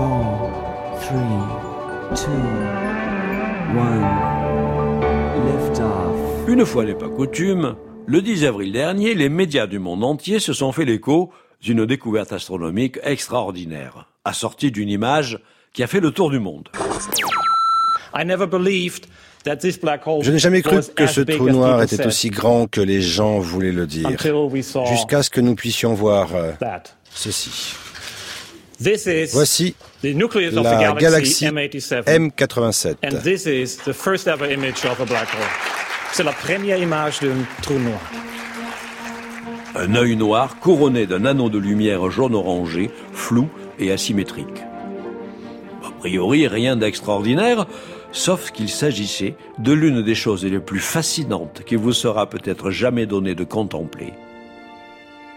four, three, two, one. Lift off. Une fois n'est pas coutume, le 10 avril dernier, les médias du monde entier se sont fait l'écho d'une découverte astronomique extraordinaire, assortie d'une image qui a fait le tour du monde. Je n'ai jamais cru que ce trou noir était aussi grand que les gens voulaient le dire, jusqu'à ce que nous puissions voir euh, ceci. Voici la galaxie M87. C'est la première image d'un trou noir. Un œil noir couronné d'un anneau de lumière jaune-orangé, flou et asymétrique. A priori, rien d'extraordinaire, sauf qu'il s'agissait de l'une des choses les plus fascinantes qu'il vous sera peut-être jamais donné de contempler.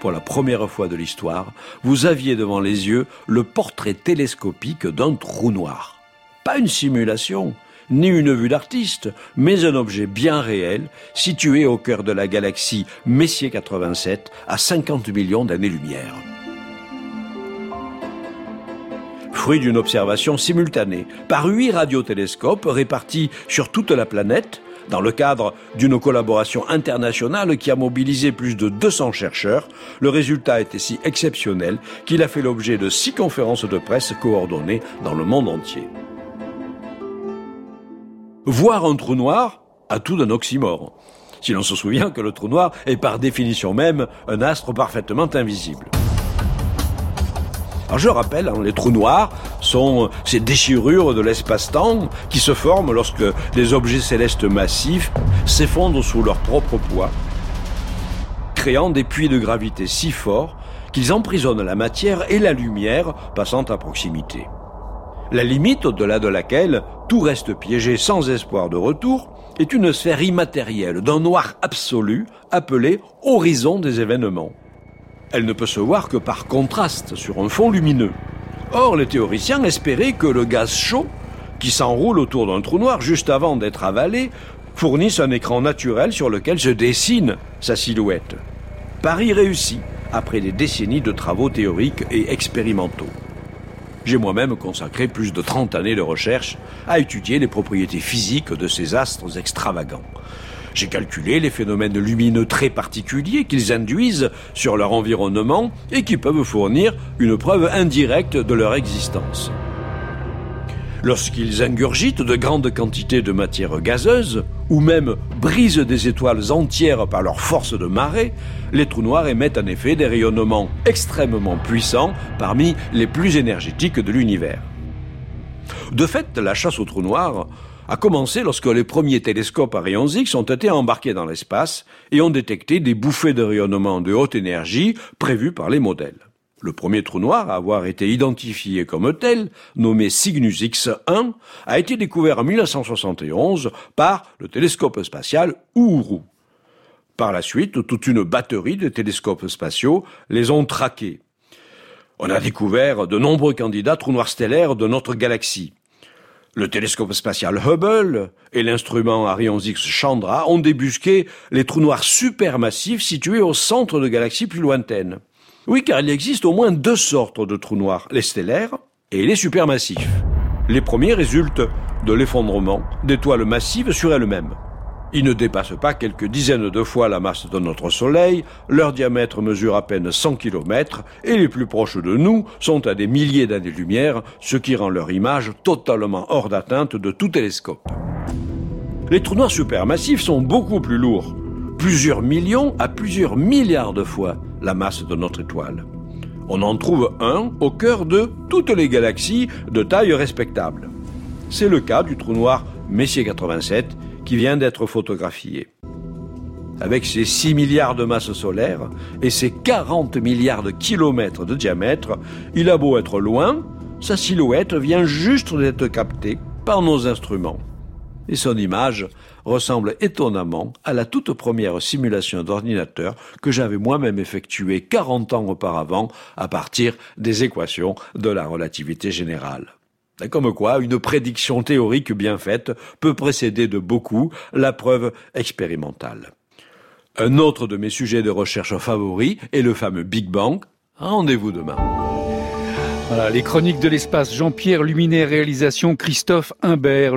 Pour la première fois de l'histoire, vous aviez devant les yeux le portrait télescopique d'un trou noir. Pas une simulation, ni une vue d'artiste, mais un objet bien réel, situé au cœur de la galaxie Messier 87, à 50 millions d'années-lumière. Fruit d'une observation simultanée par huit radiotélescopes répartis sur toute la planète, dans le cadre d'une collaboration internationale qui a mobilisé plus de 200 chercheurs, le résultat était si exceptionnel qu'il a fait l'objet de six conférences de presse coordonnées dans le monde entier. Voir un trou noir a tout d'un oxymore. Si l'on se souvient que le trou noir est par définition même un astre parfaitement invisible. Alors je rappelle, hein, les trous noirs sont ces déchirures de l'espace-temps qui se forment lorsque des objets célestes massifs s'effondrent sous leur propre poids, créant des puits de gravité si forts qu'ils emprisonnent la matière et la lumière passant à proximité la limite au-delà de laquelle tout reste piégé sans espoir de retour, est une sphère immatérielle d'un noir absolu appelé horizon des événements. Elle ne peut se voir que par contraste sur un fond lumineux. Or, les théoriciens espéraient que le gaz chaud, qui s'enroule autour d'un trou noir juste avant d'être avalé, fournisse un écran naturel sur lequel se dessine sa silhouette. Paris réussit, après des décennies de travaux théoriques et expérimentaux. J'ai moi-même consacré plus de 30 années de recherche à étudier les propriétés physiques de ces astres extravagants. J'ai calculé les phénomènes lumineux très particuliers qu'ils induisent sur leur environnement et qui peuvent fournir une preuve indirecte de leur existence. Lorsqu'ils ingurgitent de grandes quantités de matière gazeuse, ou même brisent des étoiles entières par leur force de marée, les trous noirs émettent en effet des rayonnements extrêmement puissants parmi les plus énergétiques de l'univers. De fait, la chasse aux trous noirs a commencé lorsque les premiers télescopes à rayons X ont été embarqués dans l'espace et ont détecté des bouffées de rayonnement de haute énergie prévues par les modèles. Le premier trou noir à avoir été identifié comme tel, nommé Cygnus X1, a été découvert en 1971 par le télescope spatial Ouru. Par la suite, toute une batterie de télescopes spatiaux les ont traqués. On a découvert de nombreux candidats trous noirs stellaires de notre galaxie. Le télescope spatial Hubble et l'instrument Arion X Chandra ont débusqué les trous noirs supermassifs situés au centre de galaxies plus lointaines. Oui, car il existe au moins deux sortes de trous noirs, les stellaires et les supermassifs. Les premiers résultent de l'effondrement d'étoiles massives sur elles-mêmes. Ils ne dépassent pas quelques dizaines de fois la masse de notre Soleil, leur diamètre mesure à peine 100 km, et les plus proches de nous sont à des milliers d'années-lumière, ce qui rend leur image totalement hors d'atteinte de tout télescope. Les trous noirs supermassifs sont beaucoup plus lourds, plusieurs millions à plusieurs milliards de fois la masse de notre étoile. On en trouve un au cœur de toutes les galaxies de taille respectable. C'est le cas du trou noir Messier 87 qui vient d'être photographié. Avec ses 6 milliards de masse solaire et ses 40 milliards de kilomètres de diamètre, il a beau être loin, sa silhouette vient juste d'être captée par nos instruments et son image ressemble étonnamment à la toute première simulation d'ordinateur que j'avais moi-même effectuée 40 ans auparavant à partir des équations de la relativité générale. Comme quoi, une prédiction théorique bien faite peut précéder de beaucoup la preuve expérimentale. Un autre de mes sujets de recherche favoris est le fameux Big Bang. Rendez-vous demain. Voilà, les chroniques de l'espace, Jean-Pierre Luminet, réalisation Christophe Imbert.